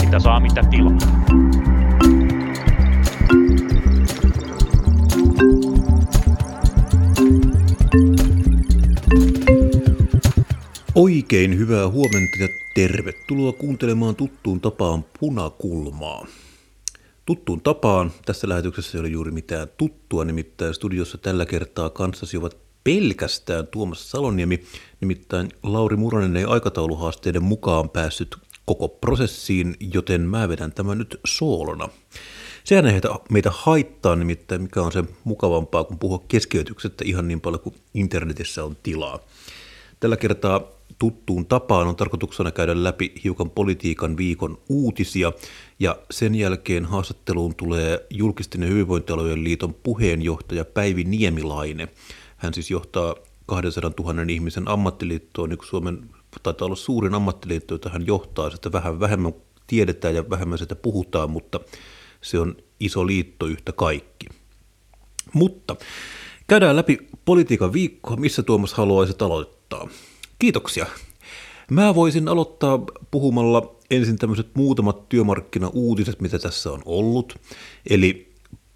Mitä saa, mitä tilaa. Oikein hyvää huomenta ja tervetuloa kuuntelemaan tuttuun tapaan punakulmaa. Tuttuun tapaan tässä lähetyksessä ei ole juuri mitään tuttua, nimittäin studiossa tällä kertaa kanssasi ovat pelkästään Tuomas Saloniemi, nimittäin Lauri Muranen ei aikatauluhaasteiden mukaan päässyt koko prosessiin, joten mä vedän tämän nyt soolona. Sehän ei meitä haittaa nimittäin, mikä on se mukavampaa kuin puhua keskeytyksettä ihan niin paljon kuin internetissä on tilaa. Tällä kertaa tuttuun tapaan on tarkoituksena käydä läpi hiukan politiikan viikon uutisia ja sen jälkeen haastatteluun tulee julkisten hyvinvointialojen liiton puheenjohtaja Päivi Niemilainen. Hän siis johtaa 200 000 ihmisen ammattiliittoa, niin kuin Suomen taitaa olla suurin ammattiliitto, jota hän johtaa, sitä vähän vähemmän tiedetään ja vähemmän sitä puhutaan, mutta se on iso liitto yhtä kaikki. Mutta käydään läpi politiikan viikkoa, missä Tuomas haluaisit aloittaa. Kiitoksia. Mä voisin aloittaa puhumalla ensin tämmöiset muutamat työmarkkinauutiset, mitä tässä on ollut. Eli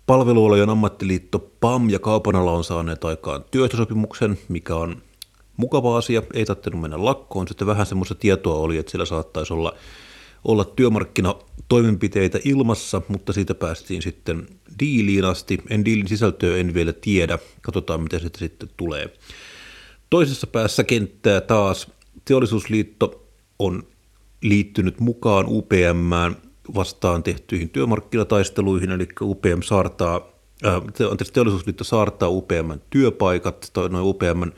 palvelualojen ammattiliitto PAM ja kaupanala on saaneet aikaan työehtosopimuksen, mikä on mukava asia, ei tarvinnut mennä lakkoon. Sitten vähän semmoista tietoa oli, että siellä saattaisi olla, olla työmarkkinatoimenpiteitä ilmassa, mutta siitä päästiin sitten diiliin asti. En diilin sisältöä en vielä tiedä, katsotaan miten se sitten tulee. Toisessa päässä kenttää taas teollisuusliitto on liittynyt mukaan UPM vastaan tehtyihin työmarkkinataisteluihin, eli UPM saartaa, äh, teollisuusliitto saartaa UPM työpaikat, tai noin UPM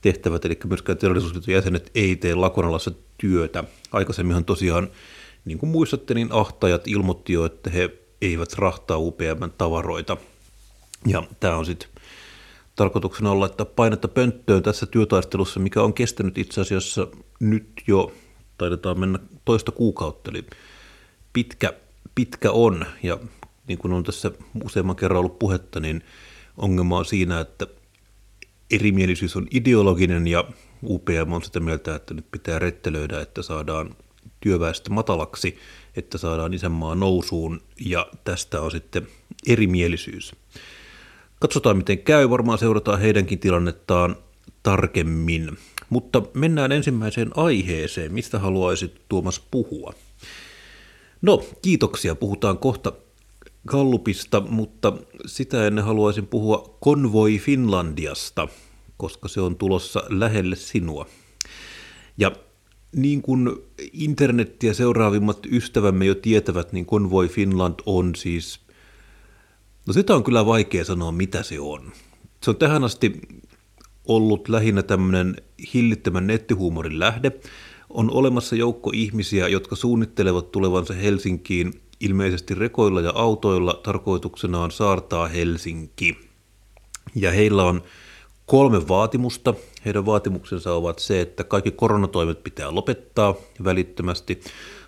tehtävät, eli myöskään teollisuusliiton jäsenet ei tee lakonalassa työtä. Aikaisemminhan tosiaan, niin kuin muistatte, niin ahtajat ilmoitti jo, että he eivät rahtaa UPM tavaroita. Ja tämä on sitten tarkoituksena olla, että painetta pönttöön tässä työtaistelussa, mikä on kestänyt itse asiassa nyt jo, taidetaan mennä toista kuukautta, eli pitkä, pitkä on, ja niin kuin on tässä useamman kerran ollut puhetta, niin ongelma on siinä, että erimielisyys on ideologinen ja UPM on sitä mieltä, että nyt pitää rettelöidä, että saadaan työväestö matalaksi, että saadaan isänmaa nousuun ja tästä on sitten erimielisyys. Katsotaan miten käy, varmaan seurataan heidänkin tilannettaan tarkemmin. Mutta mennään ensimmäiseen aiheeseen. Mistä haluaisit Tuomas puhua? No, kiitoksia. Puhutaan kohta Gallupista, mutta sitä ennen haluaisin puhua Konvoi Finlandiasta, koska se on tulossa lähelle sinua. Ja niin kuin internettiä seuraavimmat ystävämme jo tietävät, niin Konvoi Finland on siis No sitä on kyllä vaikea sanoa, mitä se on. Se on tähän asti ollut lähinnä tämmöinen hillittömän nettihuumorin lähde. On olemassa joukko ihmisiä, jotka suunnittelevat tulevansa Helsinkiin ilmeisesti rekoilla ja autoilla. Tarkoituksena on saartaa Helsinki. Ja heillä on kolme vaatimusta. Heidän vaatimuksensa ovat se, että kaikki koronatoimet pitää lopettaa välittömästi.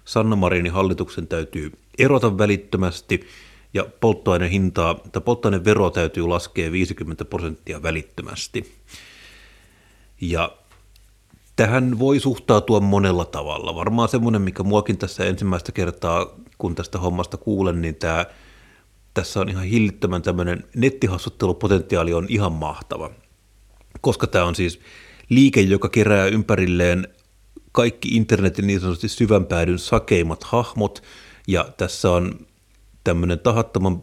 Sanna Marinin hallituksen täytyy erota välittömästi – ja polttoaineen hintaa, tai polttoainevero täytyy laskea 50 prosenttia välittömästi. Ja tähän voi suhtautua monella tavalla. Varmaan semmoinen, mikä muakin tässä ensimmäistä kertaa, kun tästä hommasta kuulen, niin tämä, tässä on ihan hillittömän tämmöinen nettihassuttelupotentiaali on ihan mahtava. Koska tämä on siis liike, joka kerää ympärilleen kaikki internetin niin sanotusti syvänpäädyn sakeimmat hahmot, ja tässä on tämmöinen tahattoman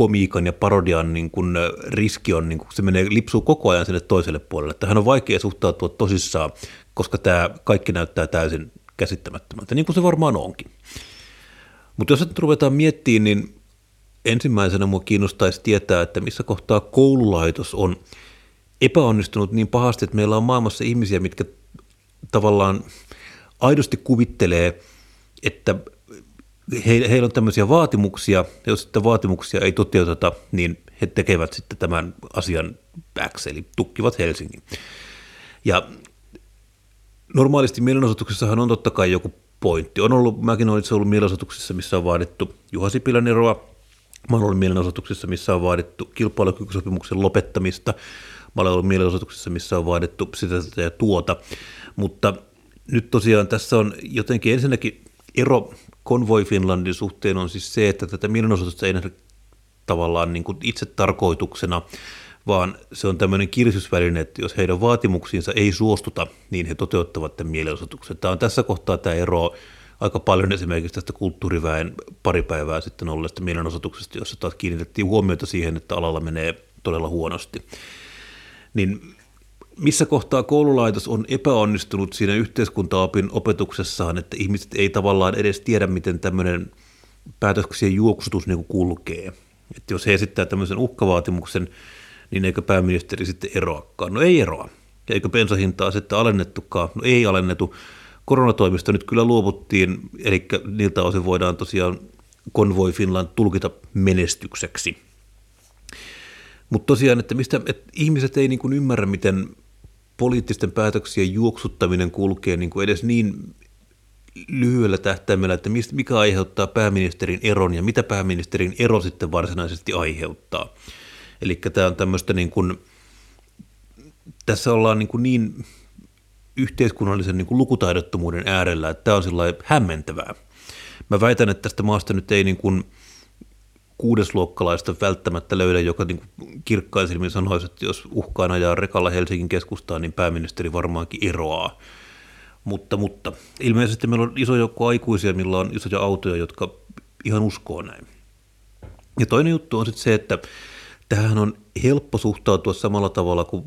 komiikan ja parodian niin kun riski on, niin kun se menee, lipsuu koko ajan sille toiselle puolelle. Tähän on vaikea suhtautua tosissaan, koska tämä kaikki näyttää täysin käsittämättömältä, niin kuin se varmaan onkin. Mutta jos nyt ruvetaan miettimään, niin ensimmäisenä minua kiinnostaisi tietää, että missä kohtaa koululaitos on epäonnistunut niin pahasti, että meillä on maailmassa ihmisiä, mitkä tavallaan aidosti kuvittelee, että he, heillä on tämmöisiä vaatimuksia, jos sitten vaatimuksia ei toteuteta, niin he tekevät sitten tämän asian X, eli tukkivat Helsingin. Ja normaalisti mielenosoituksessahan on totta kai joku pointti. On ollut, mäkin olen itse ollut mielenosoituksissa, missä on vaadittu Juha Sipilän eroa, Mä olen ollut mielenosoituksissa, missä on vaadittu kilpailukykysopimuksen lopettamista. Mä olen ollut mielenosoituksessa, missä on vaadittu sitä ja tuota, mutta nyt tosiaan tässä on jotenkin ensinnäkin ero Convoy Finlandin suhteen on siis se, että tätä mielenosoitusta ei nähdä tavallaan niin kuin itse tarkoituksena, vaan se on tämmöinen kirsysväline, että jos heidän vaatimuksiinsa ei suostuta, niin he toteuttavat tämän mielenosoituksen. Tämä on tässä kohtaa tämä ero aika paljon esimerkiksi tästä kulttuuriväen pari päivää sitten olleesta mielenosoituksesta, jossa taas kiinnitettiin huomiota siihen, että alalla menee todella huonosti. Niin missä kohtaa koululaitos on epäonnistunut siinä yhteiskuntaopin opetuksessaan, että ihmiset ei tavallaan edes tiedä, miten tämmöinen päätöksien juoksutus niin kulkee. Että jos he esittää tämmöisen uhkavaatimuksen, niin eikö pääministeri sitten eroakaan? No ei eroa. Eikö bensahintaa sitten alennettukaan? No ei alennettu. Koronatoimista nyt kyllä luovuttiin, eli niiltä osin voidaan tosiaan Konvoi Finland tulkita menestykseksi. Mutta tosiaan, että, mistä, että ihmiset ei niin ymmärrä, miten poliittisten päätöksien juoksuttaminen kulkee niin kuin edes niin lyhyellä tähtäimellä, että mikä aiheuttaa pääministerin eron ja mitä pääministerin ero sitten varsinaisesti aiheuttaa. Eli tämä on tämmöistä niin kuin, tässä ollaan niin, kuin niin yhteiskunnallisen niin kuin lukutaidottomuuden äärellä, että tämä on sillä hämmentävää. Mä väitän, että tästä maasta nyt ei niin kuin kuudesluokkalaista välttämättä löydä, joka niin kirkkain silmin sanoisi, että jos uhkaan ajaa rekalla Helsingin keskustaan, niin pääministeri varmaankin eroaa. Mutta, mutta ilmeisesti meillä on iso joukko aikuisia, millä on isoja autoja, jotka ihan uskoo näin. Ja toinen juttu on sitten se, että tähän on helppo suhtautua samalla tavalla kuin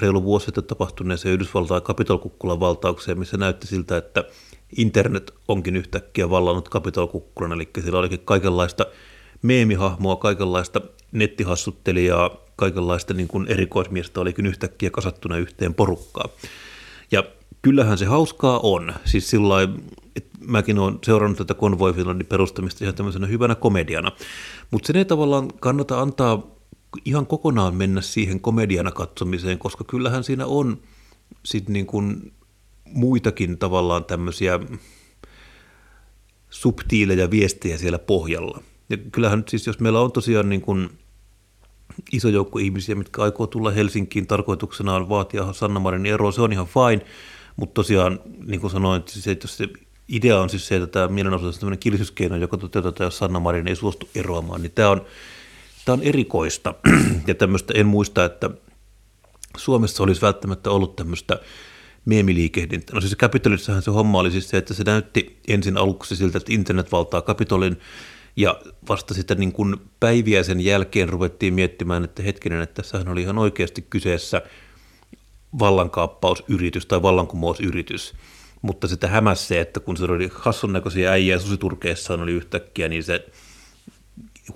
reilu vuosi sitten tapahtuneeseen Yhdysvaltain kapitolkukkulan valtaukseen, missä näytti siltä, että internet onkin yhtäkkiä vallannut kapitolkukkulan, eli siellä olikin kaikenlaista meemihahmoa, kaikenlaista nettihassuttelijaa, kaikenlaista niin kuin erikoismiestä olikin yhtäkkiä kasattuna yhteen porukkaan. Ja kyllähän se hauskaa on. Siis sillä että mäkin olen seurannut tätä Convoy Finlandin perustamista ihan tämmöisenä hyvänä komediana. Mutta sen ei tavallaan kannata antaa ihan kokonaan mennä siihen komediana katsomiseen, koska kyllähän siinä on sit niin kuin muitakin tavallaan tämmöisiä subtiileja viestejä siellä pohjalla. Ja kyllähän siis, jos meillä on tosiaan niin kuin iso joukko ihmisiä, mitkä aikoo tulla Helsinkiin tarkoituksenaan vaatia Sanna Marinin eroa, se on ihan fine, mutta tosiaan, niin kuin sanoin, että, siis, että se idea on siis se, että tämä mielenosoitus on tämmöinen kilisyskeino, joka toteutetaan, jos Sanna Marin ei suostu eroamaan, niin tämä on, tämä on erikoista. ja tämmöistä en muista, että Suomessa olisi välttämättä ollut tämmöistä meemiliikehdintä. No siis Capitolissahan se homma oli siis se, että se näytti ensin aluksi siltä, että internet valtaa Kapitolin, ja vasta sitten niin kuin päiviä sen jälkeen ruvettiin miettimään, että hetkinen, että tässähän oli ihan oikeasti kyseessä vallankaappausyritys tai vallankumousyritys. Mutta sitä hämäsi se, että kun se oli hassun näköisiä äijä susiturkeissaan oli yhtäkkiä, niin se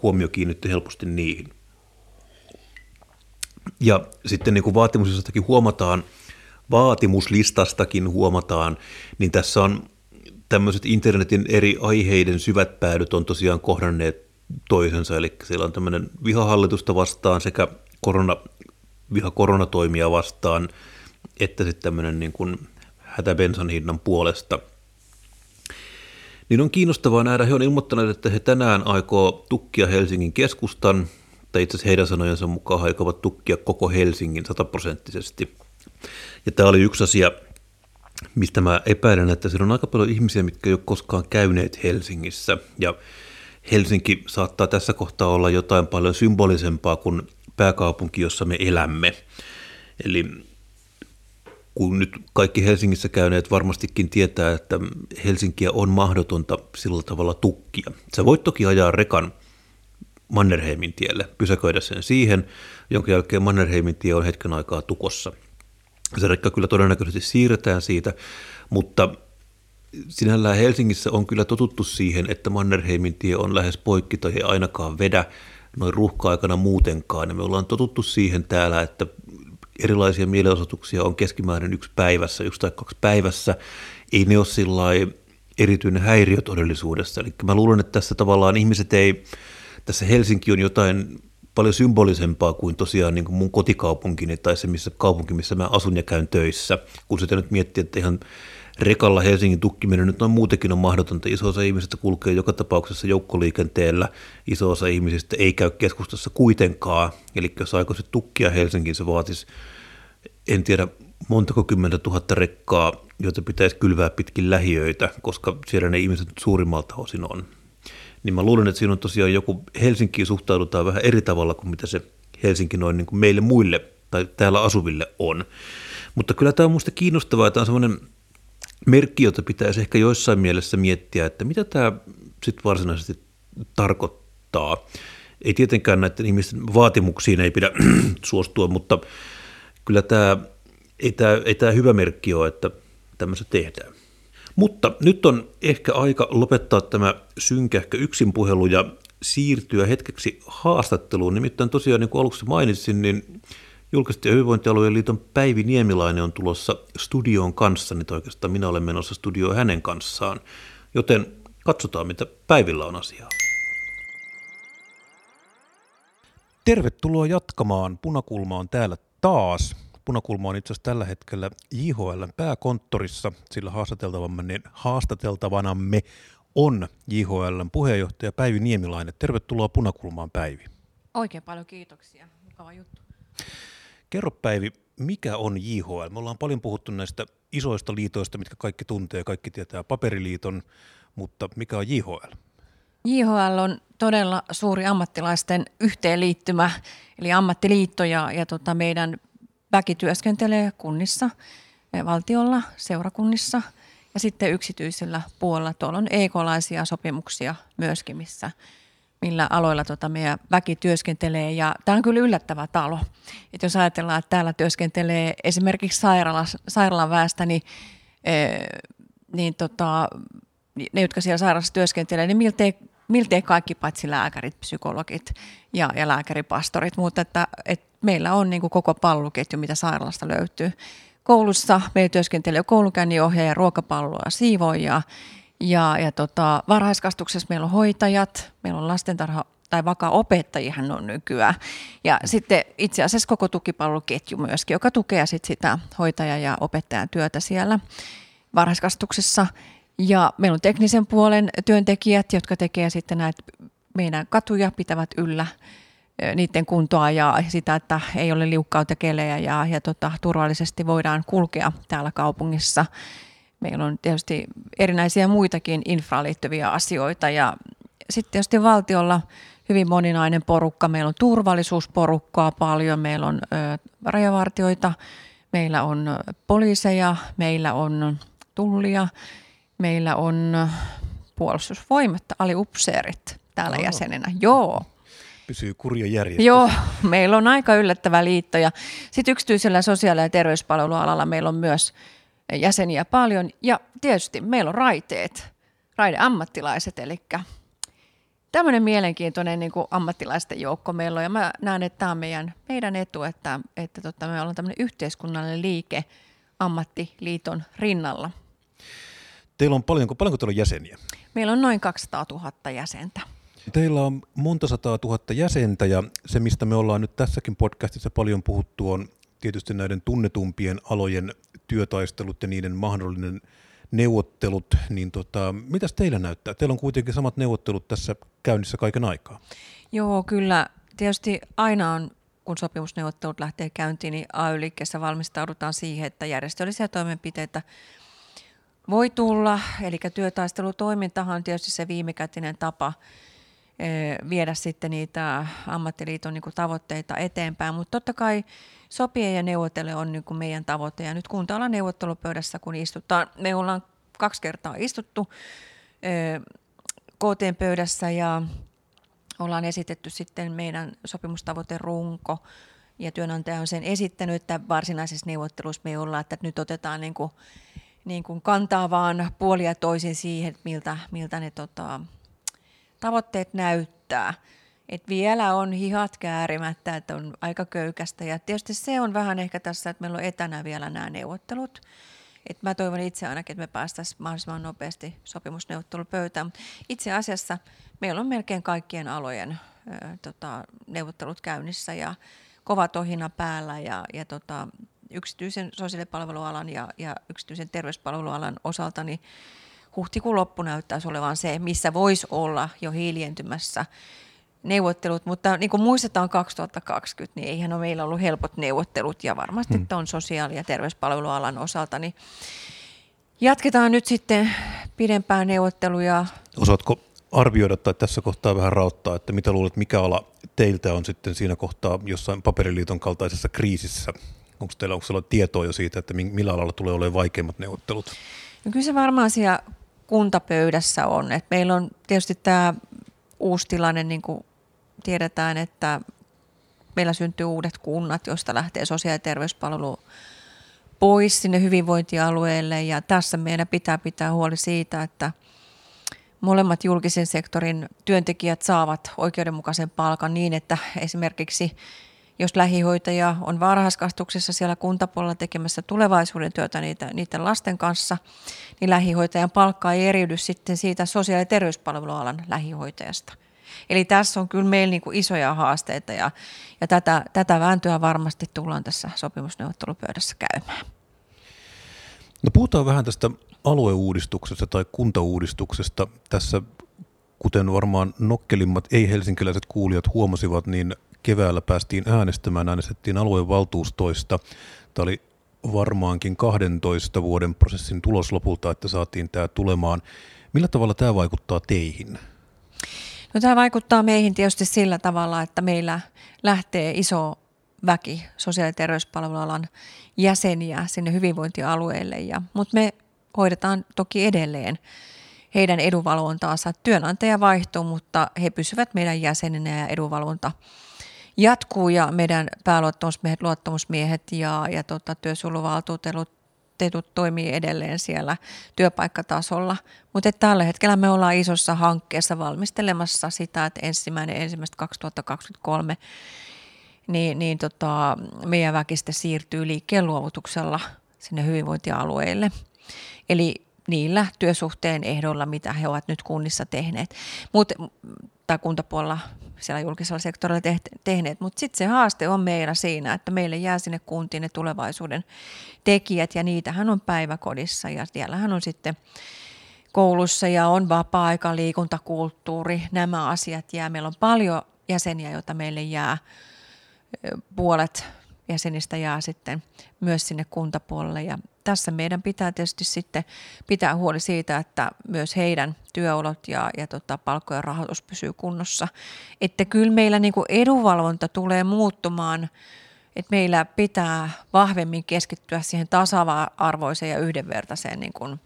huomio kiinnitti helposti niihin. Ja sitten niin kuin vaatimuslistastakin huomataan, vaatimuslistastakin huomataan, niin tässä on tämmöiset internetin eri aiheiden syvät päädyt on tosiaan kohdanneet toisensa, eli siellä on tämmöinen vihahallitusta vastaan sekä korona, viha koronatoimia vastaan, että sitten tämmöinen niin kuin hätäbensan hinnan puolesta. Niin on kiinnostavaa nähdä, he on ilmoittaneet, että he tänään aikoo tukkia Helsingin keskustan, tai itse asiassa heidän sanojensa mukaan aikovat tukkia koko Helsingin sataprosenttisesti. Ja tämä oli yksi asia, mistä mä epäilen, että siellä on aika paljon ihmisiä, mitkä ei ole koskaan käyneet Helsingissä. Ja Helsinki saattaa tässä kohtaa olla jotain paljon symbolisempaa kuin pääkaupunki, jossa me elämme. Eli kun nyt kaikki Helsingissä käyneet varmastikin tietää, että Helsinkiä on mahdotonta sillä tavalla tukkia. Sä voit toki ajaa rekan Mannerheimin tielle, pysäköidä sen siihen, jonka jälkeen Mannerheimin tie on hetken aikaa tukossa – se rekka kyllä todennäköisesti siirretään siitä, mutta sinällään Helsingissä on kyllä totuttu siihen, että Mannerheimin tie on lähes poikki tai ei ainakaan vedä noin ruuhka-aikana muutenkaan. Ja me ollaan totuttu siihen täällä, että erilaisia mielenosoituksia on keskimäärin yksi päivässä, yksi tai kaksi päivässä. Ei ne ole sillä erityinen häiriö todellisuudessa. Eli mä luulen, että tässä tavallaan ihmiset ei, tässä Helsinki on jotain paljon symbolisempaa kuin tosiaan niin kuin mun kotikaupunkini tai se missä kaupunki, missä mä asun ja käyn töissä. Kun sitä nyt miettii, että ihan rekalla Helsingin tukkiminen nyt noin muutenkin on mahdotonta. Iso osa ihmisistä kulkee joka tapauksessa joukkoliikenteellä, iso osa ihmisistä ei käy keskustassa kuitenkaan. Eli jos aikoisi tukkia Helsinkiin, se vaatisi, en tiedä montako kymmentä tuhatta rekkaa, joita pitäisi kylvää pitkin lähiöitä, koska siellä ne ihmiset suurimmalta osin on. Niin mä luulen, että siinä on tosiaan joku, Helsinkiin suhtaudutaan vähän eri tavalla kuin mitä se Helsinki noin niin kuin meille muille tai täällä asuville on. Mutta kyllä tämä on minusta kiinnostavaa, että on semmoinen merkki, jota pitäisi ehkä joissain mielessä miettiä, että mitä tämä sitten varsinaisesti tarkoittaa. Ei tietenkään näiden ihmisten vaatimuksiin ei pidä suostua, mutta kyllä tämä ei, tämä, ei tämä hyvä merkki ole, että tämmöistä tehdään. Mutta nyt on ehkä aika lopettaa tämä synkähkö yksinpuhelu ja siirtyä hetkeksi haastatteluun. Nimittäin tosiaan, niin kuin aluksi mainitsin, niin Julkisesti ja hyvinvointialueen liiton Päivi Niemilainen on tulossa studioon kanssa, niin oikeastaan minä olen menossa studioon hänen kanssaan. Joten katsotaan, mitä Päivillä on asiaa. Tervetuloa jatkamaan. Punakulma on täällä taas. Punakulma on itse asiassa tällä hetkellä JHL pääkonttorissa, sillä haastateltavanamme, haastateltavanamme on JHL puheenjohtaja Päivi Niemilainen. Tervetuloa Punakulmaan Päivi. Oikein paljon kiitoksia. Mukava juttu. Kerro Päivi, mikä on JHL? Me ollaan paljon puhuttu näistä isoista liitoista, mitkä kaikki tuntee, kaikki tietää paperiliiton, mutta mikä on JHL? JHL on todella suuri ammattilaisten yhteenliittymä, eli ammattiliitto ja, ja tota meidän väki työskentelee kunnissa, eh, valtiolla, seurakunnissa ja sitten yksityisellä puolella. Tuolla on EK-laisia sopimuksia myöskin, missä millä aloilla tota meidän väki työskentelee. Ja tämä on kyllä yllättävä talo. Et jos ajatellaan, että täällä työskentelee esimerkiksi sairaala, sairaalan väestä, niin, e, niin tota, ne, jotka siellä sairaalassa työskentelee, niin miltei, miltei kaikki paitsi lääkärit, psykologit ja, ja lääkäripastorit, mutta että, että meillä on niin kuin koko palluketju, mitä sairaalasta löytyy. Koulussa meillä työskentelee koulunkäynninohjaaja, ruokapalloa, siivoja ja, ja tota, varhaiskastuksessa meillä on hoitajat, meillä on lastentarha tai vakaa opettajihan on nykyään. Ja sitten itse asiassa koko tukipalveluketju myöskin, joka tukee sit sitä hoitaja- ja opettajan työtä siellä varhaiskastuksessa. Ja meillä on teknisen puolen työntekijät, jotka tekee sitten näitä meidän katuja, pitävät yllä niiden kuntoa ja sitä, että ei ole liukkautta kelejä ja, ja tota, turvallisesti voidaan kulkea täällä kaupungissa. Meillä on tietysti erinäisiä muitakin infraan liittyviä asioita ja sitten tietysti valtiolla hyvin moninainen porukka. Meillä on turvallisuusporukkaa paljon, meillä on ö, rajavartioita, meillä on poliiseja, meillä on tullia, meillä on puolustusvoimat, aliupseerit täällä oh. jäsenenä. Joo. Pysyy kurja järjestys. Joo, meillä on aika yllättävä liitto. Ja sitten yksityisellä sosiaali- ja terveyspalvelualalla meillä on myös jäseniä paljon. Ja tietysti meillä on raiteet, raideammattilaiset, eli tämmöinen mielenkiintoinen niin kuin ammattilaisten joukko meillä on. Ja mä näen, että tämä on meidän, meidän etu, että, että tota, me ollaan tämmöinen yhteiskunnallinen liike ammattiliiton rinnalla. Teillä on paljonko, paljonko teillä on jäseniä? Meillä on noin 200 000 jäsentä. Teillä on monta sataa tuhatta jäsentä ja se, mistä me ollaan nyt tässäkin podcastissa paljon puhuttu, on tietysti näiden tunnetumpien alojen työtaistelut ja niiden mahdollinen neuvottelut, niin tota, mitäs teillä näyttää? Teillä on kuitenkin samat neuvottelut tässä käynnissä kaiken aikaa. Joo, kyllä. Tietysti aina on, kun sopimusneuvottelut lähtee käyntiin, niin AY-liikkeessä valmistaudutaan siihen, että järjestöllisiä toimenpiteitä voi tulla. Eli työtaistelutoimintahan on tietysti se viimekätinen tapa viedä sitten niitä ammattiliiton niin tavoitteita eteenpäin. Mutta totta kai sopia ja neuvotella on niin kuin meidän tavoite. Ja nyt kunta neuvottelupöydässä, kun istutaan, me ollaan kaksi kertaa istuttu eh, KT-pöydässä ja ollaan esitetty sitten meidän sopimustavoite runko ja työnantaja on sen esittänyt, että varsinaisessa neuvottelussa me ollaan, että nyt otetaan niin kuin, niin kuin kantaa vaan puolia toisin siihen, miltä, miltä ne tota, tavoitteet näyttää. Et vielä on hihat käärimättä, että on aika köykästä. Ja tietysti se on vähän ehkä tässä, että meillä on etänä vielä nämä neuvottelut. Et mä toivon itse ainakin, että me päästäisiin mahdollisimman nopeasti sopimusneuvottelupöytään. Itse asiassa meillä on melkein kaikkien alojen ö, tota, neuvottelut käynnissä ja kova tohina päällä ja, ja tota, yksityisen sosiaalipalvelualan ja, ja yksityisen terveyspalvelualan osalta, niin huhtikuun loppu näyttäisi olevan se, missä voisi olla jo hiilientymässä neuvottelut, mutta niin kuin muistetaan 2020, niin eihän ole meillä ollut helpot neuvottelut ja varmasti hmm. on sosiaali- ja terveyspalvelualan osalta, niin jatketaan nyt sitten pidempään neuvotteluja. Osaatko arvioida tai tässä kohtaa vähän rauttaa, että mitä luulet, mikä ala teiltä on sitten siinä kohtaa jossain paperiliiton kaltaisessa kriisissä? Onko teillä, onko teillä tietoa jo siitä, että millä alalla tulee olemaan vaikeimmat neuvottelut? No kyllä se varmaan siellä kuntapöydässä on. Et meillä on tietysti tämä uusi tilanne, niin kuin tiedetään, että meillä syntyy uudet kunnat, joista lähtee sosiaali- ja terveyspalvelu pois sinne hyvinvointialueelle ja tässä meidän pitää pitää huoli siitä, että molemmat julkisen sektorin työntekijät saavat oikeudenmukaisen palkan niin, että esimerkiksi jos lähihoitaja on varhaiskasvatuksessa siellä kuntapuolella tekemässä tulevaisuuden työtä niitä, niiden lasten kanssa, niin lähihoitajan palkka ei eriydy sitten siitä sosiaali- ja terveyspalvelualan lähihoitajasta. Eli tässä on kyllä meillä niin kuin isoja haasteita ja, ja tätä, tätä vääntöä varmasti tullaan tässä sopimusneuvottelupöydässä käymään. No puhutaan vähän tästä alueuudistuksesta tai kuntauudistuksesta. Tässä, kuten varmaan nokkelimmat ei-helsinkiläiset kuulijat huomasivat, niin keväällä päästiin äänestämään, äänestettiin aluevaltuustoista. Tämä oli varmaankin 12 vuoden prosessin tulos lopulta, että saatiin tämä tulemaan. Millä tavalla tämä vaikuttaa teihin? No, tämä vaikuttaa meihin tietysti sillä tavalla, että meillä lähtee iso väki sosiaali- ja terveyspalvelualan jäseniä sinne hyvinvointialueelle, ja, mutta me hoidetaan toki edelleen heidän edunvalvontaansa. Työnantaja vaihtuu, mutta he pysyvät meidän jäseninä ja edunvalvonta jatkuu ja meidän pääluottamusmiehet, luottamusmiehet ja, ja tota, työsuojeluvaltuutetut toimii edelleen siellä työpaikkatasolla. Mutta tällä hetkellä me ollaan isossa hankkeessa valmistelemassa sitä, että ensimmäinen ensimmäistä 2023 niin, niin tota, meidän väkistä siirtyy liikkeen luovutuksella sinne hyvinvointialueille. Eli niillä työsuhteen ehdoilla, mitä he ovat nyt kunnissa tehneet. Mut, tai kuntapuolella siellä julkisella sektorilla tehneet. Mutta sitten se haaste on meillä siinä, että meille jää sinne kuntiin ne tulevaisuuden tekijät ja niitähän on päiväkodissa ja siellähän on sitten koulussa ja on vapaa-aika, liikuntakulttuuri, nämä asiat jää. Meillä on paljon jäseniä, joita meille jää puolet jäsenistä jää sitten myös sinne kuntapuolelle. Ja tässä meidän pitää tietysti sitten pitää huoli siitä, että myös heidän työolot ja, ja tota, palkkojen rahoitus pysyy kunnossa. Että kyllä meillä niin edunvalvonta tulee muuttumaan, että meillä pitää vahvemmin keskittyä siihen tasa-arvoiseen ja yhdenvertaiseen niin kuin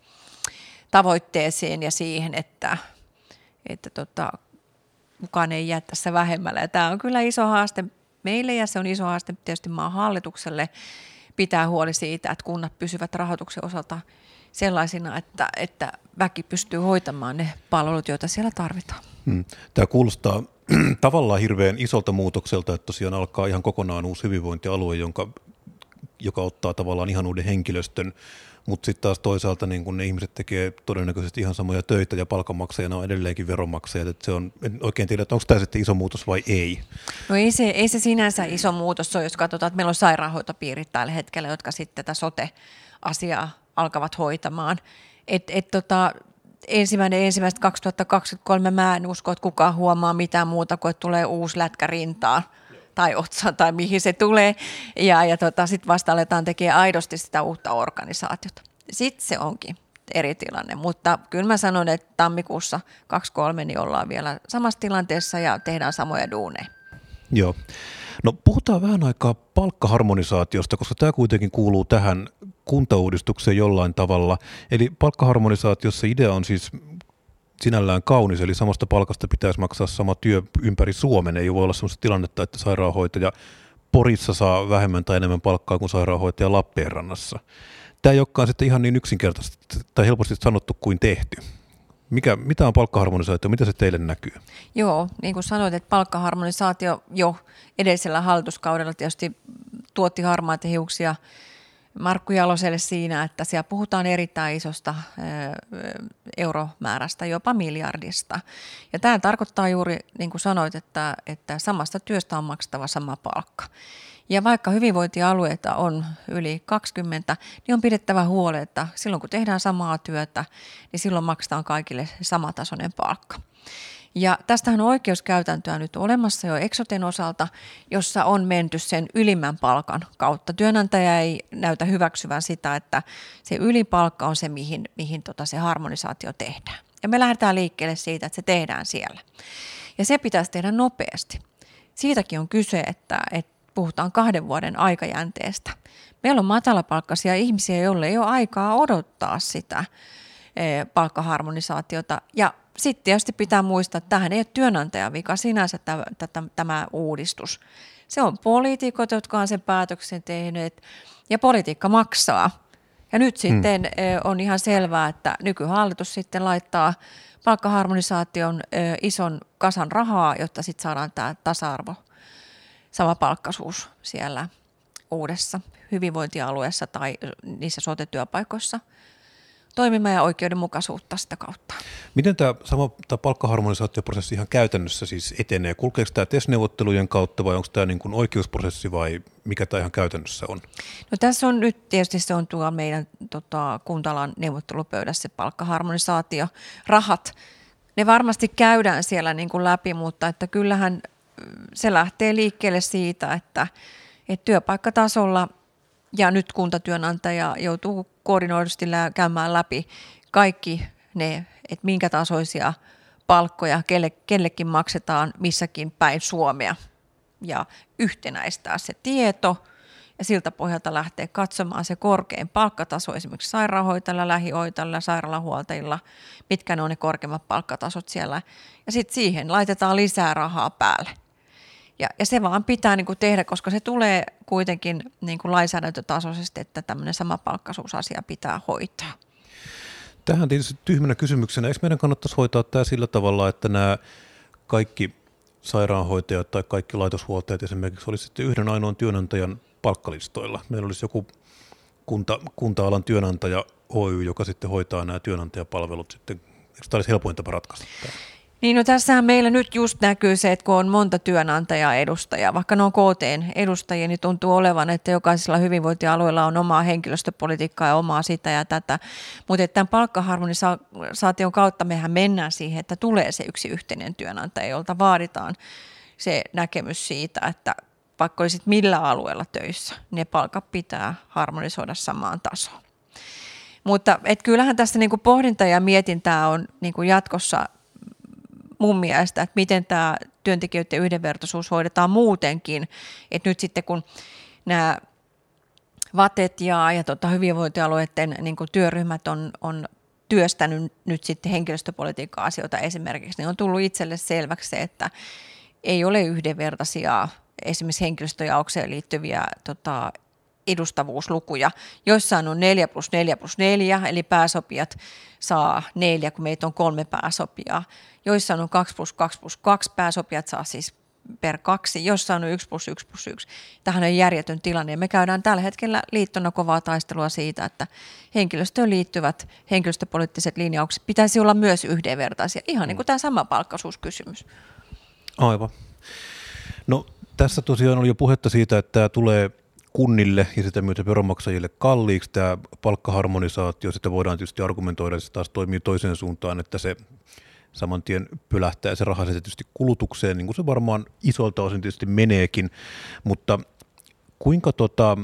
tavoitteeseen ja siihen, että, että tota, kukaan ei jää tässä vähemmällä. Ja tämä on kyllä iso haaste meille ja se on iso haaste tietysti maan hallitukselle pitää huoli siitä, että kunnat pysyvät rahoituksen osalta sellaisina, että, että väki pystyy hoitamaan ne palvelut, joita siellä tarvitaan. Hmm. Tämä kuulostaa tavallaan hirveän isolta muutokselta, että tosiaan alkaa ihan kokonaan uusi hyvinvointialue, jonka, joka ottaa tavallaan ihan uuden henkilöstön mutta sitten taas toisaalta niin kun ne ihmiset tekee todennäköisesti ihan samoja töitä ja palkanmaksajana on edelleenkin veronmaksajat. että se on, en oikein tiedä, että onko tämä sitten iso muutos vai ei. No ei se, ei se sinänsä iso muutos ole, jos katsotaan, että meillä on sairaanhoitopiirit tällä hetkellä, jotka sitten tätä sote-asiaa alkavat hoitamaan. Et, et tota, ensimmäinen ensimmäistä 2023 mä en usko, että kukaan huomaa mitään muuta kuin, että tulee uusi lätkä rintaan tai otsaan tai mihin se tulee. Ja, ja tota, sitten vasta aletaan tekemään aidosti sitä uutta organisaatiota. Sitten se onkin eri tilanne, mutta kyllä mä sanon, että tammikuussa 23 niin ollaan vielä samassa tilanteessa ja tehdään samoja duuneja. Joo. No puhutaan vähän aikaa palkkaharmonisaatiosta, koska tämä kuitenkin kuuluu tähän kuntauudistukseen jollain tavalla. Eli palkkaharmonisaatiossa idea on siis sinällään kaunis, eli samasta palkasta pitäisi maksaa sama työ ympäri Suomen. Ei voi olla sellaista tilannetta, että sairaanhoitaja Porissa saa vähemmän tai enemmän palkkaa kuin sairaanhoitaja Lappeenrannassa. Tämä ei olekaan sitten ihan niin yksinkertaisesti tai helposti sanottu kuin tehty. Mikä, mitä on palkkaharmonisaatio? Mitä se teille näkyy? Joo, niin kuin sanoit, että palkkaharmonisaatio jo edellisellä hallituskaudella tietysti tuotti harmaita hiuksia – Markku Jaloselle siinä, että siellä puhutaan erittäin isosta euromäärästä, jopa miljardista. Ja tämä tarkoittaa juuri, niin kuin sanoit, että, että samasta työstä on maksettava sama palkka. Ja vaikka hyvinvointialueita on yli 20, niin on pidettävä huoli, että silloin kun tehdään samaa työtä, niin silloin maksetaan kaikille samatasoinen palkka. Ja tästähän on oikeuskäytäntöä nyt olemassa jo Exoten osalta, jossa on menty sen ylimmän palkan kautta. Työnantaja ei näytä hyväksyvän sitä, että se ylipalkka on se, mihin, mihin tota se harmonisaatio tehdään. Ja me lähdetään liikkeelle siitä, että se tehdään siellä. Ja se pitäisi tehdä nopeasti. Siitäkin on kyse, että, että puhutaan kahden vuoden aikajänteestä. Meillä on matalapalkkaisia ihmisiä, joille ei ole aikaa odottaa sitä eh, palkkaharmonisaatiota. Ja sitten tietysti pitää muistaa, että tähän ei ole työnantajan vika sinänsä tämä, tämä, tämä uudistus. Se on poliitikot, jotka on sen päätöksen tehneet, ja politiikka maksaa. Ja nyt hmm. sitten hmm. on ihan selvää, että nykyhallitus sitten laittaa palkkaharmonisaation ison kasan rahaa, jotta sitten saadaan tämä tasa-arvo, sama palkkaisuus siellä uudessa hyvinvointialueessa tai niissä sote-työpaikoissa – toimimaan ja oikeudenmukaisuutta sitä kautta. Miten tämä sama tämä palkkaharmonisaatioprosessi ihan käytännössä siis etenee? Kulkeeko tämä TES-neuvottelujen kautta vai onko tämä niin kuin oikeusprosessi vai mikä tämä ihan käytännössä on? No tässä on nyt tietysti se on tuo meidän tota, kuntalan neuvottelupöydässä palkkaharmonisaatio, rahat. Ne varmasti käydään siellä niin kuin läpi, mutta että kyllähän se lähtee liikkeelle siitä, että, että työpaikkatasolla – ja nyt kuntatyönantaja joutuu koordinoidusti käymään läpi kaikki ne, että minkä tasoisia palkkoja kelle, kellekin maksetaan missäkin päin Suomea ja yhtenäistää se tieto ja siltä pohjalta lähtee katsomaan se korkein palkkataso esimerkiksi sairaanhoitajilla, lähihoitajilla, sairaalahuoltajilla, mitkä ne on ne korkeimmat palkkatasot siellä ja sitten siihen laitetaan lisää rahaa päälle. Ja, ja se vaan pitää niin kuin tehdä, koska se tulee kuitenkin niin kuin lainsäädäntötasoisesti, että tämmöinen samapalkkaisuusasia pitää hoitaa. Tähän tietysti tyhmänä kysymyksenä, eikö meidän kannattaisi hoitaa tämä sillä tavalla, että nämä kaikki sairaanhoitajat tai kaikki laitoshuoltajat esimerkiksi olisi sitten yhden ainoan työnantajan palkkalistoilla. Meillä olisi joku kunta, kunta-alan työnantaja Oy, joka sitten hoitaa nämä työnantajapalvelut sitten. Eikö tämä olisi helpoin tapa ratkaista tämä? Niin no tässähän meillä nyt just näkyy se, että kun on monta työnantajaa edustajaa, vaikka ne on KTn edustajia, niin tuntuu olevan, että jokaisella hyvinvointialueella on omaa henkilöstöpolitiikkaa ja omaa sitä ja tätä. Mutta tämän palkkaharmonisaation kautta mehän mennään siihen, että tulee se yksi yhteinen työnantaja, jolta vaaditaan se näkemys siitä, että vaikka olisit millä alueella töissä, ne palkat pitää harmonisoida samaan tasoon. Mutta et kyllähän tässä niinku pohdinta ja mietintää on niinku jatkossa mun mielestä, että miten tämä työntekijöiden yhdenvertaisuus hoidetaan muutenkin. Että nyt sitten kun nämä VATET ja, ja tota hyvinvointialueiden niin työryhmät on, on työstänyt nyt sitten henkilöstöpolitiikka-asioita esimerkiksi, niin on tullut itselle selväksi se, että ei ole yhdenvertaisia esimerkiksi henkilöstöjaokseen liittyviä tota, edustavuuslukuja. Joissain on 4 plus 4 plus 4, eli pääsopijat saa neljä, kun meitä on kolme pääsopijaa. Joissain on 2 plus 2 plus 2, pääsopijat saa siis per kaksi, jossain on 1 plus 1 plus 1. Tähän on järjetön tilanne. Me käydään tällä hetkellä liittona kovaa taistelua siitä, että henkilöstöön liittyvät henkilöstöpoliittiset linjaukset pitäisi olla myös yhdenvertaisia. Ihan niin kuin tämä sama palkkaisuuskysymys. Aivan. No tässä tosiaan oli jo puhetta siitä, että tämä tulee kunnille ja sitä myötä veronmaksajille kalliiksi tämä palkkaharmonisaatio. Sitä voidaan tietysti argumentoida, että se taas toimii toiseen suuntaan, että se saman tien pylähtää se raha tietysti kulutukseen, niin kuin se varmaan isolta osin tietysti meneekin, mutta kuinka tota,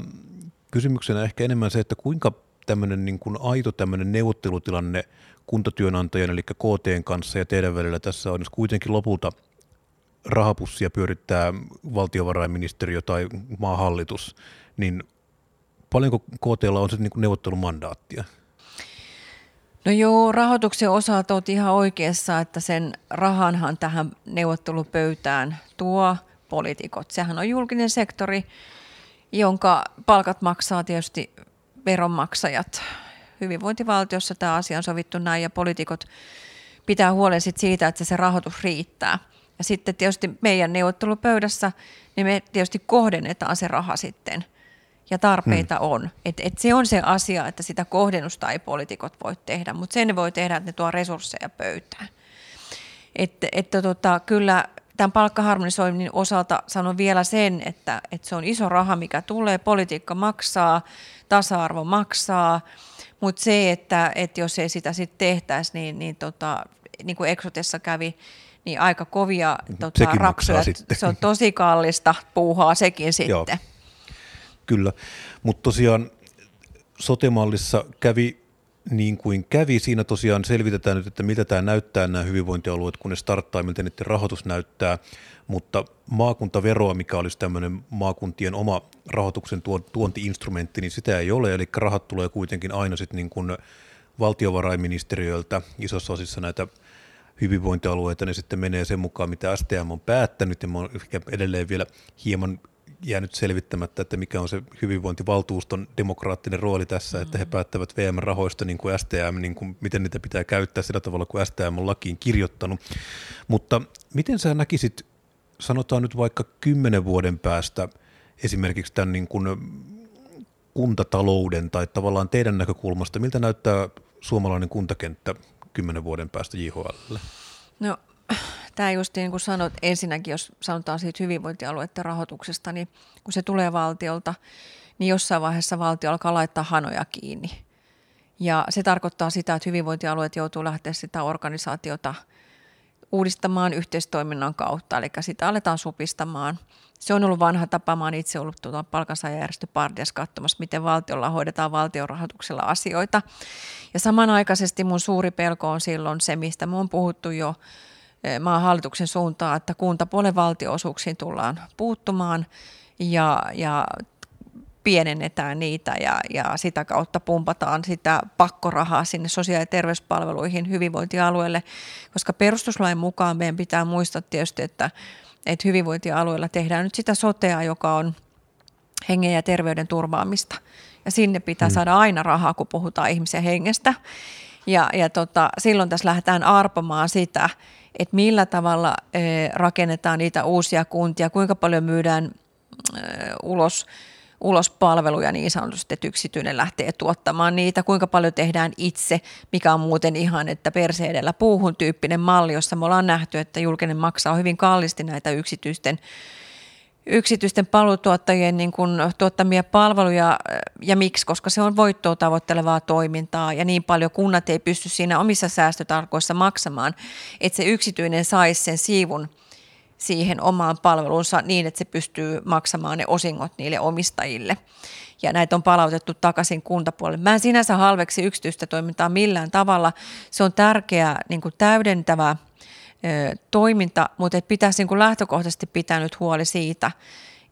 kysymyksenä ehkä enemmän se, että kuinka tämmöinen niin kuin aito tämmöinen neuvottelutilanne kuntatyönantajan eli KTn kanssa ja teidän välillä tässä on, jos kuitenkin lopulta – rahapussia pyörittää valtiovarainministeriö tai maahallitus, niin paljonko KTlla on se niin neuvottelumandaattia? No joo, rahoituksen osalta olet ihan oikeassa, että sen rahanhan tähän neuvottelupöytään tuo poliitikot. Sehän on julkinen sektori, jonka palkat maksaa tietysti veronmaksajat. Hyvinvointivaltiossa tämä asia on sovittu näin ja poliitikot pitää huolen siitä, että se rahoitus riittää. Ja sitten tietysti meidän neuvottelupöydässä, niin me tietysti kohdennetaan se raha sitten ja tarpeita hmm. on. Et, et se on se asia, että sitä kohdennusta ei poliitikot voi tehdä, mutta sen ne voi tehdä, että ne tuo resursseja pöytään. Että, että tota, kyllä tämän palkkaharmonisoinnin osalta sanon vielä sen, että, että se on iso raha, mikä tulee, politiikka maksaa, tasa-arvo maksaa, mutta se, että, että jos ei sitä sitten tehtäisi, niin, niin, tota, niin kuin Exotessa kävi, niin aika kovia tota, rapsuja. Se on tosi kallista puuhaa sekin sitten. Joo. Kyllä, mutta tosiaan sotemallissa kävi niin kuin kävi. Siinä tosiaan selvitetään nyt, että mitä tämä näyttää nämä hyvinvointialueet, kun ne starttaa, miltä niiden rahoitus näyttää, mutta maakuntaveroa, mikä olisi tämmöinen maakuntien oma rahoituksen tuontiinstrumentti, niin sitä ei ole, eli rahat tulee kuitenkin aina sitten niin kuin valtiovarainministeriöltä. Isossa osissa näitä hyvinvointialueita, ne sitten menee sen mukaan, mitä STM on päättänyt, ja mä oon edelleen vielä hieman jäänyt selvittämättä, että mikä on se hyvinvointivaltuuston demokraattinen rooli tässä, että he mm. päättävät VM-rahoista niin kuin STM, niin kuin miten niitä pitää käyttää sillä tavalla, kuin STM on lakiin kirjoittanut. Mutta miten sä näkisit, sanotaan nyt vaikka kymmenen vuoden päästä esimerkiksi tämän niin kuin kuntatalouden tai tavallaan teidän näkökulmasta, miltä näyttää suomalainen kuntakenttä kymmenen vuoden päästä JHL? No tämä just niin kuin sanot, ensinnäkin jos sanotaan siitä hyvinvointialueiden rahoituksesta, niin kun se tulee valtiolta, niin jossain vaiheessa valtio alkaa laittaa hanoja kiinni. Ja se tarkoittaa sitä, että hyvinvointialueet joutuu lähteä sitä organisaatiota uudistamaan yhteistoiminnan kautta, eli sitä aletaan supistamaan. Se on ollut vanha tapa, mä itse ollut tuota palkansaajajärjestö Pardias katsomassa, miten valtiolla hoidetaan valtion rahoituksella asioita. Ja samanaikaisesti mun suuri pelko on silloin se, mistä me on puhuttu jo maan hallituksen suuntaan, että kuntapuolen valtioosuuksiin tullaan puuttumaan ja, ja pienennetään niitä ja, ja sitä kautta pumpataan sitä pakkorahaa sinne sosiaali- ja terveyspalveluihin hyvinvointialueelle, koska perustuslain mukaan meidän pitää muistaa tietysti, että, että hyvinvointialueella tehdään nyt sitä sotea, joka on hengen ja terveyden turvaamista. Ja sinne pitää hmm. saada aina rahaa, kun puhutaan ihmisen hengestä. Ja, ja tota, silloin tässä lähdetään arpomaan sitä, että millä tavalla rakennetaan niitä uusia kuntia, kuinka paljon myydään ulos, ulos palveluja niin sanotusti, että yksityinen lähtee tuottamaan niitä, kuinka paljon tehdään itse, mikä on muuten ihan, että perseedellä puuhun tyyppinen malli, jossa me ollaan nähty, että julkinen maksaa hyvin kallisti näitä yksityisten yksityisten palvelutuottajien niin kuin tuottamia palveluja ja miksi, koska se on voittoa tavoittelevaa toimintaa ja niin paljon kunnat ei pysty siinä omissa säästötarkoissa maksamaan, että se yksityinen saisi sen siivun siihen omaan palvelunsa niin, että se pystyy maksamaan ne osingot niille omistajille. Ja näitä on palautettu takaisin kuntapuolelle. Mä en sinänsä halveksi yksityistä toimintaa millään tavalla. Se on tärkeä niin kuin täydentävä – toiminta, mutta että pitäisi niin kuin lähtökohtaisesti pitää nyt huoli siitä,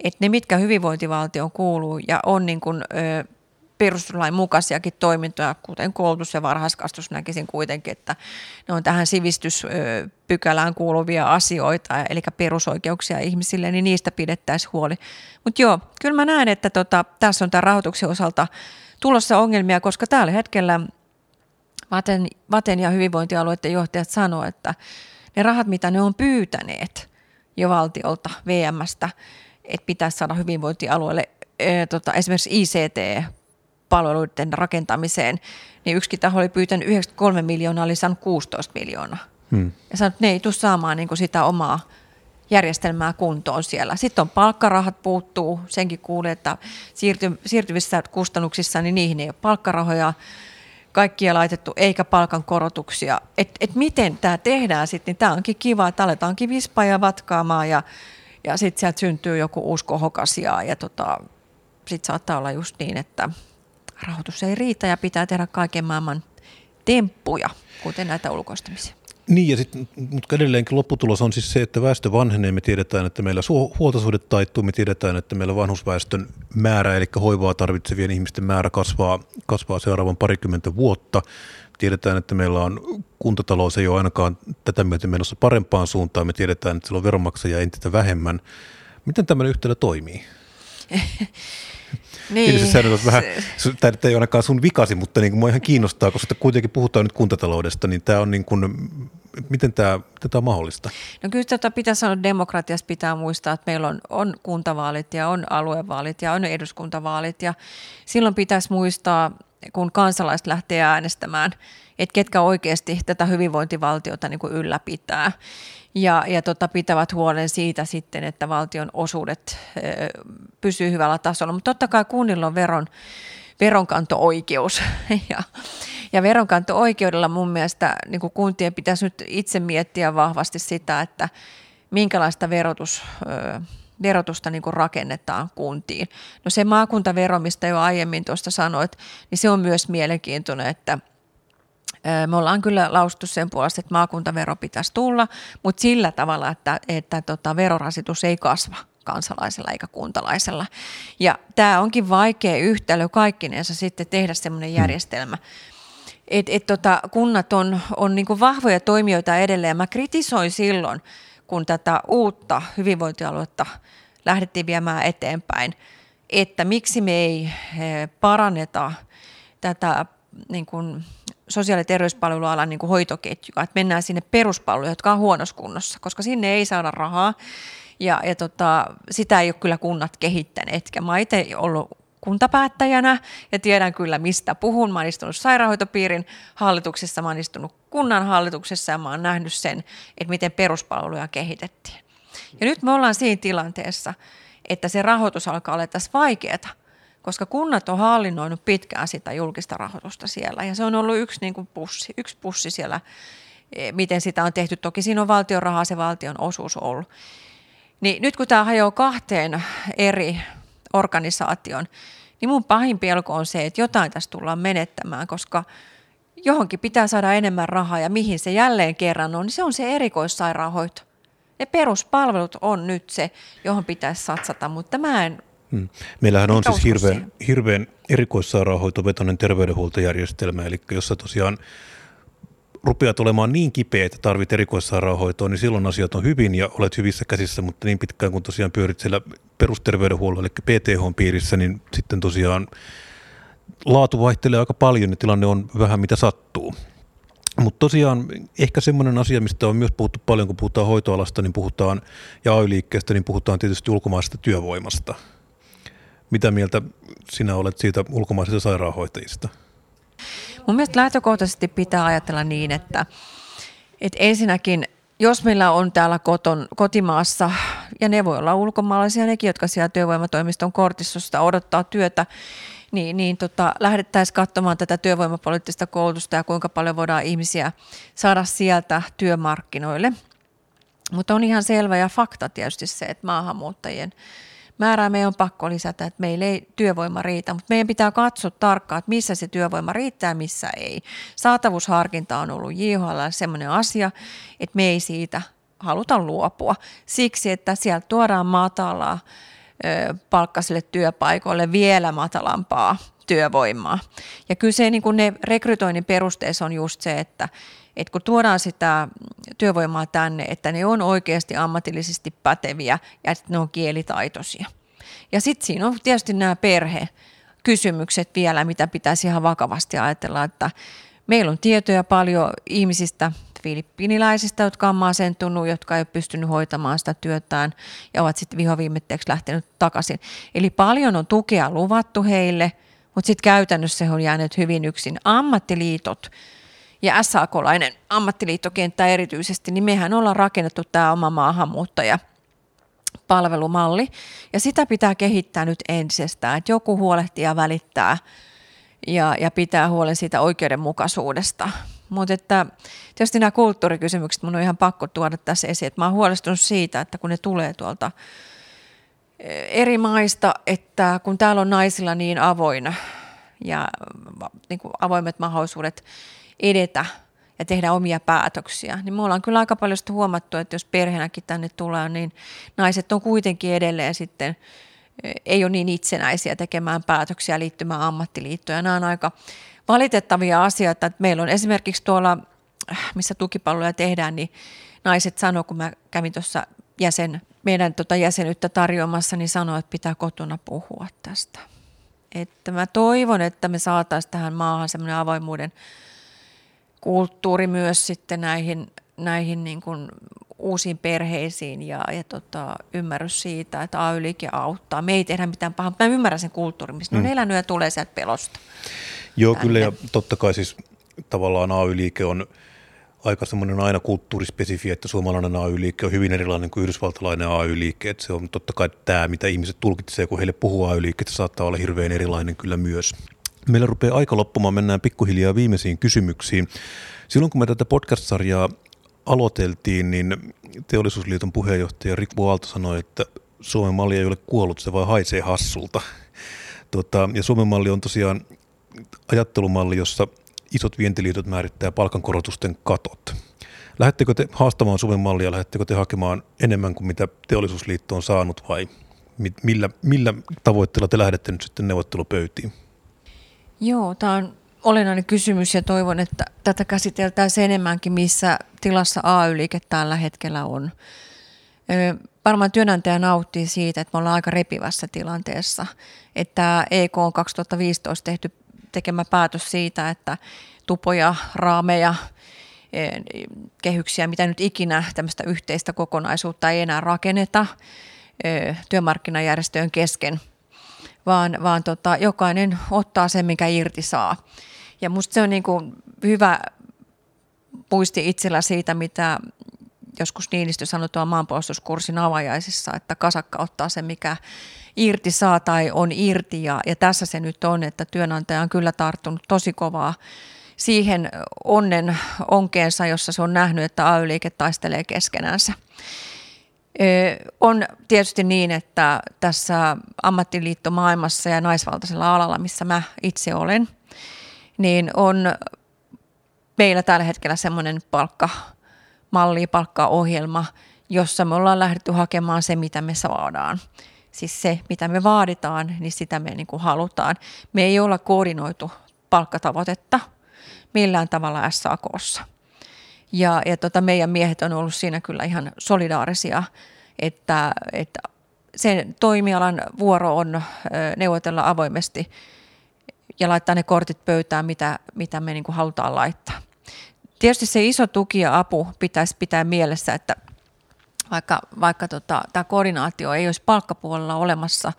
että ne, mitkä hyvinvointivaltioon kuuluu ja on niin kuin, perustuslain mukaisiakin toimintoja, kuten koulutus ja varhaiskasvatus näkisin kuitenkin, että ne on tähän sivistyspykälään kuuluvia asioita, eli perusoikeuksia ihmisille, niin niistä pidettäisiin huoli. Mutta joo, kyllä mä näen, että tota, tässä on tämän rahoituksen osalta tulossa ongelmia, koska tällä hetkellä Vaten, Vaten ja hyvinvointialueiden johtajat sanoivat, että ne rahat, mitä ne on pyytäneet jo valtiolta, VMstä, että pitäisi saada hyvinvointialueelle e, tota, esimerkiksi ICT-palveluiden rakentamiseen, niin yksikin taho oli pyytänyt 93 miljoonaa, oli saanut 16 miljoonaa. Hmm. Ja sanoi, että ne ei tule saamaan niin sitä omaa järjestelmää kuntoon siellä. Sitten on palkkarahat puuttuu, senkin kuulee, että siirty, siirtyvissä kustannuksissa, niin niihin ei ole palkkarahoja kaikkia laitettu, eikä palkankorotuksia. Et, et miten tämä tehdään sitten, niin tämä onkin kiva, että aletaankin vispaa ja vatkaamaan ja, ja sitten sieltä syntyy joku uusi ja, ja tota, sitten saattaa olla just niin, että rahoitus ei riitä ja pitää tehdä kaiken maailman temppuja, kuten näitä ulkoistamisia. Niin, ja sitten, mutta edelleenkin lopputulos on siis se, että väestö vanhenee. Me tiedetään, että meillä huoltosuhde taittuu. Me tiedetään, että meillä vanhusväestön määrä, eli hoivaa tarvitsevien ihmisten määrä kasvaa, kasvaa seuraavan parikymmentä vuotta. Tiedetään, että meillä on kuntatalous ei ole ainakaan tätä myöten menossa parempaan suuntaan. Me tiedetään, että siellä on veronmaksajia entistä vähemmän. Miten tämmöinen yhtälö toimii? Niin. Eli sä on vähän, tämä ei ainakaan sun vikasi, mutta niin kuin mua ihan kiinnostaa, koska kuitenkin puhutaan nyt kuntataloudesta, niin tämä on niin kuin, miten tämä, tätä on mahdollista? No kyllä tätä pitää sanoa, demokratiassa pitää muistaa, että meillä on, on kuntavaalit ja on aluevaalit ja on eduskuntavaalit ja silloin pitäisi muistaa, kun kansalaiset lähtee äänestämään, että ketkä oikeasti tätä hyvinvointivaltiota niin kuin ylläpitää ja, ja tota, pitävät huolen siitä sitten, että valtion osuudet pysyy hyvällä tasolla. Mutta totta kai kunnilla on veron, veronkanto-oikeus ja, ja veronkanto-oikeudella mun mielestä niin kuntien pitäisi nyt itse miettiä vahvasti sitä, että minkälaista verotus, verotusta niin rakennetaan kuntiin. No se maakuntavero, mistä jo aiemmin tuosta sanoit, niin se on myös mielenkiintoinen, että me ollaan kyllä laustu sen puolesta, että maakuntavero pitäisi tulla, mutta sillä tavalla, että, että tota, verorasitus ei kasva kansalaisella eikä kuntalaisella. Ja tämä onkin vaikea yhtälö kaikkinensa sitten tehdä semmoinen hmm. järjestelmä. Et, et tota, kunnat on, on niinku vahvoja toimijoita edelleen. Mä kritisoin silloin, kun tätä uutta hyvinvointialuetta lähdettiin viemään eteenpäin, että miksi me ei eh, paranneta tätä niin kuin sosiaali- ja terveyspalvelualan niin hoitoketjua, että mennään sinne peruspalveluihin, jotka on huonossa kunnossa, koska sinne ei saada rahaa ja, ja tota, sitä ei ole kyllä kunnat kehittäneet. Mä oon itse ollut kuntapäättäjänä ja tiedän kyllä mistä puhun. Mä oon istunut sairaanhoitopiirin hallituksessa, mä oon istunut kunnan hallituksessa ja mä oon nähnyt sen, että miten peruspalveluja kehitettiin. Ja nyt me ollaan siinä tilanteessa, että se rahoitus alkaa olla tässä vaikeaa, koska kunnat on hallinnoinut pitkään sitä julkista rahoitusta siellä ja se on ollut yksi niin kuin pussi, yksi pussi siellä, e, miten sitä on tehty. Toki siinä on valtion rahaa, se valtion osuus ollut. Niin nyt kun tämä hajoaa kahteen eri organisaation, niin mun pahin pelko on se, että jotain tässä tullaan menettämään, koska johonkin pitää saada enemmän rahaa ja mihin se jälleen kerran on, niin se on se erikoissairaanhoito. Ne peruspalvelut on nyt se, johon pitäisi satsata, mutta mä en Hmm. Meillähän on siis hirveän, hirveän erikoissairaanhoitovetoinen terveydenhuoltojärjestelmä, eli jossa tosiaan rupeat olemaan niin kipeä, että tarvit erikoissairaanhoitoa, niin silloin asiat on hyvin ja olet hyvissä käsissä, mutta niin pitkään kun tosiaan pyörit siellä perusterveydenhuollon, eli PTH-piirissä, niin sitten tosiaan laatu vaihtelee aika paljon ja tilanne on vähän mitä sattuu. Mutta tosiaan ehkä semmoinen asia, mistä on myös puhuttu paljon, kun puhutaan hoitoalasta, niin puhutaan, ja AY-liikkeestä, niin puhutaan tietysti ulkomaisesta työvoimasta. Mitä mieltä sinä olet siitä ulkomaisista sairaanhoitajista? Mun mielestä lähtökohtaisesti pitää ajatella niin, että, että ensinnäkin jos meillä on täällä koton, kotimaassa, ja ne voi olla ulkomaalaisia nekin, jotka siellä työvoimatoimiston kortistosta odottaa työtä, niin, niin tota, lähdettäisiin katsomaan tätä työvoimapoliittista koulutusta ja kuinka paljon voidaan ihmisiä saada sieltä työmarkkinoille. Mutta on ihan selvä ja fakta tietysti se, että maahanmuuttajien määrää meidän on pakko lisätä, että meillä ei työvoima riitä, mutta meidän pitää katsoa tarkkaan, että missä se työvoima riittää missä ei. Saatavuusharkinta on ollut JHL sellainen asia, että me ei siitä haluta luopua siksi, että sieltä tuodaan matalaa palkkaisille työpaikoille vielä matalampaa työvoimaa. Ja kyllä se niin kuin ne rekrytoinnin perusteessa on just se, että, että kun tuodaan sitä työvoimaa tänne, että ne on oikeasti ammatillisesti päteviä ja että ne on kielitaitoisia. Ja sitten siinä on tietysti nämä perhe kysymykset vielä, mitä pitäisi ihan vakavasti ajatella, että meillä on tietoja paljon ihmisistä, filippiniläisistä, jotka on masentunut, jotka ei ole pystynyt hoitamaan sitä työtään ja ovat sitten vihoviimetteeksi lähtenyt takaisin. Eli paljon on tukea luvattu heille, mutta sitten käytännössä he on jäänyt hyvin yksin. Ammattiliitot ja SAK-lainen ammattiliittokenttä erityisesti, niin mehän ollaan rakennettu tämä oma maahanmuuttaja palvelumalli. Ja sitä pitää kehittää nyt entisestään, että joku huolehtii ja välittää ja, ja pitää huolen siitä oikeudenmukaisuudesta. Mutta että tietysti nämä kulttuurikysymykset mun on ihan pakko tuoda tässä esiin, että mä oon huolestunut siitä, että kun ne tulee tuolta eri maista, että kun täällä on naisilla niin avoin ja niin kuin avoimet mahdollisuudet edetä ja tehdä omia päätöksiä, niin me ollaan kyllä aika paljon huomattu, että jos perheenäkin tänne tulee, niin naiset on kuitenkin edelleen sitten eh, ei ole niin itsenäisiä tekemään päätöksiä liittymään ammattiliittoon. Ja nämä on aika valitettavia asioita, että meillä on esimerkiksi tuolla, missä tukipalveluja tehdään, niin naiset sanoo, kun mä kävin tuossa jäsen, meidän tota jäsenyyttä tarjoamassa, niin sanoi, että pitää kotona puhua tästä. Että mä toivon, että me saataisiin tähän maahan semmoinen avoimuuden kulttuuri myös sitten näihin, näihin niin kuin uusiin perheisiin ja, ja tota, ymmärrys siitä, että ay auttaa. Me ei tehdä mitään pahaa, mutta mä ymmärrän sen kulttuurin, missä mm. ne on elänyt ja tulee sieltä pelosta. Joo, tänne. kyllä ja totta kai siis tavallaan AY-liike on aika semmoinen aina kulttuurispesifi, että suomalainen AY-liike on hyvin erilainen kuin yhdysvaltalainen AY-liike. Että se on totta kai tämä, mitä ihmiset tulkitsevat, kun heille puhuu AY-liikkeestä, saattaa olla hirveän erilainen kyllä myös. Meillä rupeaa aika loppumaan, mennään pikkuhiljaa viimeisiin kysymyksiin. Silloin kun me tätä podcast-sarjaa aloiteltiin, niin Teollisuusliiton puheenjohtaja Rick Aalto sanoi, että Suomen malli ei ole kuollut, se vaan haisee hassulta. Tota, ja Suomen malli on tosiaan ajattelumalli, jossa isot vientiliitot määrittää palkankorotusten katot. Lähettekö te haastamaan Suomen mallia, lähettekö te hakemaan enemmän kuin mitä teollisuusliitto on saanut vai millä, millä tavoitteella te lähdette nyt sitten neuvottelupöytiin? Joo, tämä on olennainen kysymys ja toivon, että tätä käsiteltäisiin enemmänkin, missä tilassa AY-liike tällä hetkellä on. Varmaan työnantaja nauttii siitä, että me ollaan aika repivässä tilanteessa. Että EK on 2015 tehty tekemä päätös siitä, että tupoja, raameja, e, kehyksiä, mitä nyt ikinä tämmöistä yhteistä kokonaisuutta ei enää rakenneta e, työmarkkinajärjestöjen kesken, vaan, vaan tota, jokainen ottaa sen, mikä irti saa. Ja musta se on niin kuin hyvä puisti itsellä siitä, mitä joskus Niinistö sanoi tuolla maanpuolustuskurssin avajaisissa, että kasakka ottaa sen, mikä irti saa tai on irti. Ja, ja tässä se nyt on, että työnantaja on kyllä tarttunut tosi kovaa siihen onnen onkeensa, jossa se on nähnyt, että AY-liike taistelee keskenänsä. On tietysti niin, että tässä ammattiliittomaailmassa ja naisvaltaisella alalla, missä mä itse olen, niin on meillä tällä hetkellä semmoinen palkkamalli, palkkaohjelma, jossa me ollaan lähdetty hakemaan se, mitä me saadaan. Siis se, mitä me vaaditaan, niin sitä me niin kuin halutaan. Me ei olla koordinoitu palkkatavoitetta millään tavalla SAKssa. Ja, ja tota, meidän miehet on ollut siinä kyllä ihan solidaarisia, että, että sen toimialan vuoro on neuvotella avoimesti ja laittaa ne kortit pöytään, mitä, mitä me niin kuin halutaan laittaa. Tietysti se iso tuki ja apu pitäisi pitää mielessä, että vaikka, vaikka tota, tämä koordinaatio ei olisi palkkapuolella olemassa,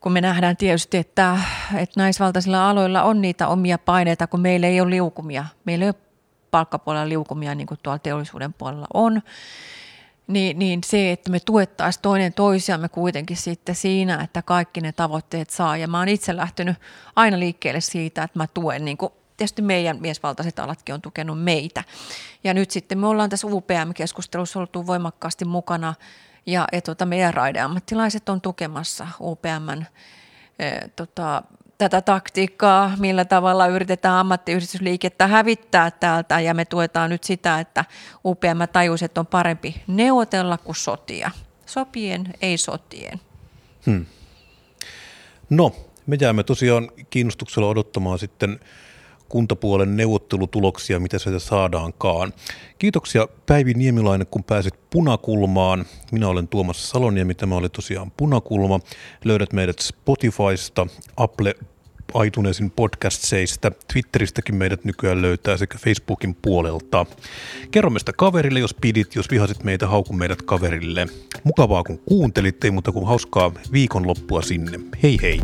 kun me nähdään tietysti, että, että naisvaltaisilla aloilla on niitä omia paineita, kun meillä ei ole liukumia. Meillä ei ole palkkapuolella liukumia niin kuin tuolla teollisuuden puolella on. Niin, niin se, että me tuettaisiin toinen toisiamme kuitenkin sitten siinä, että kaikki ne tavoitteet saa. Ja mä oon itse lähtenyt aina liikkeelle siitä, että mä tuen niin kuin tietysti meidän miesvaltaiset alatkin on tukenut meitä. Ja nyt sitten me ollaan tässä UPM-keskustelussa oltu voimakkaasti mukana ja, ja tota, meidän raideammattilaiset on tukemassa UPMn e, tota, tätä taktiikkaa, millä tavalla yritetään ammattiyhdistysliikettä hävittää täältä ja me tuetaan nyt sitä, että UPM tajuisi, että on parempi neuvotella kuin sotia. Sopien, ei sotien. Hmm. No, me jäämme tosiaan kiinnostuksella odottamaan sitten kuntapuolen neuvottelutuloksia, mitä sieltä saadaankaan. Kiitoksia Päivi Niemilainen, kun pääsit Punakulmaan. Minä olen Tuomas Saloniemi, tämä oli tosiaan Punakulma. Löydät meidät Spotifysta, Apple iTunesin podcastseista. Twitteristäkin meidät nykyään löytää sekä Facebookin puolelta. Kerro meistä kaverille, jos pidit, jos vihasit meitä, hauku meidät kaverille. Mukavaa kun kuuntelit, ei muuta kuin hauskaa viikonloppua sinne. Hei hei!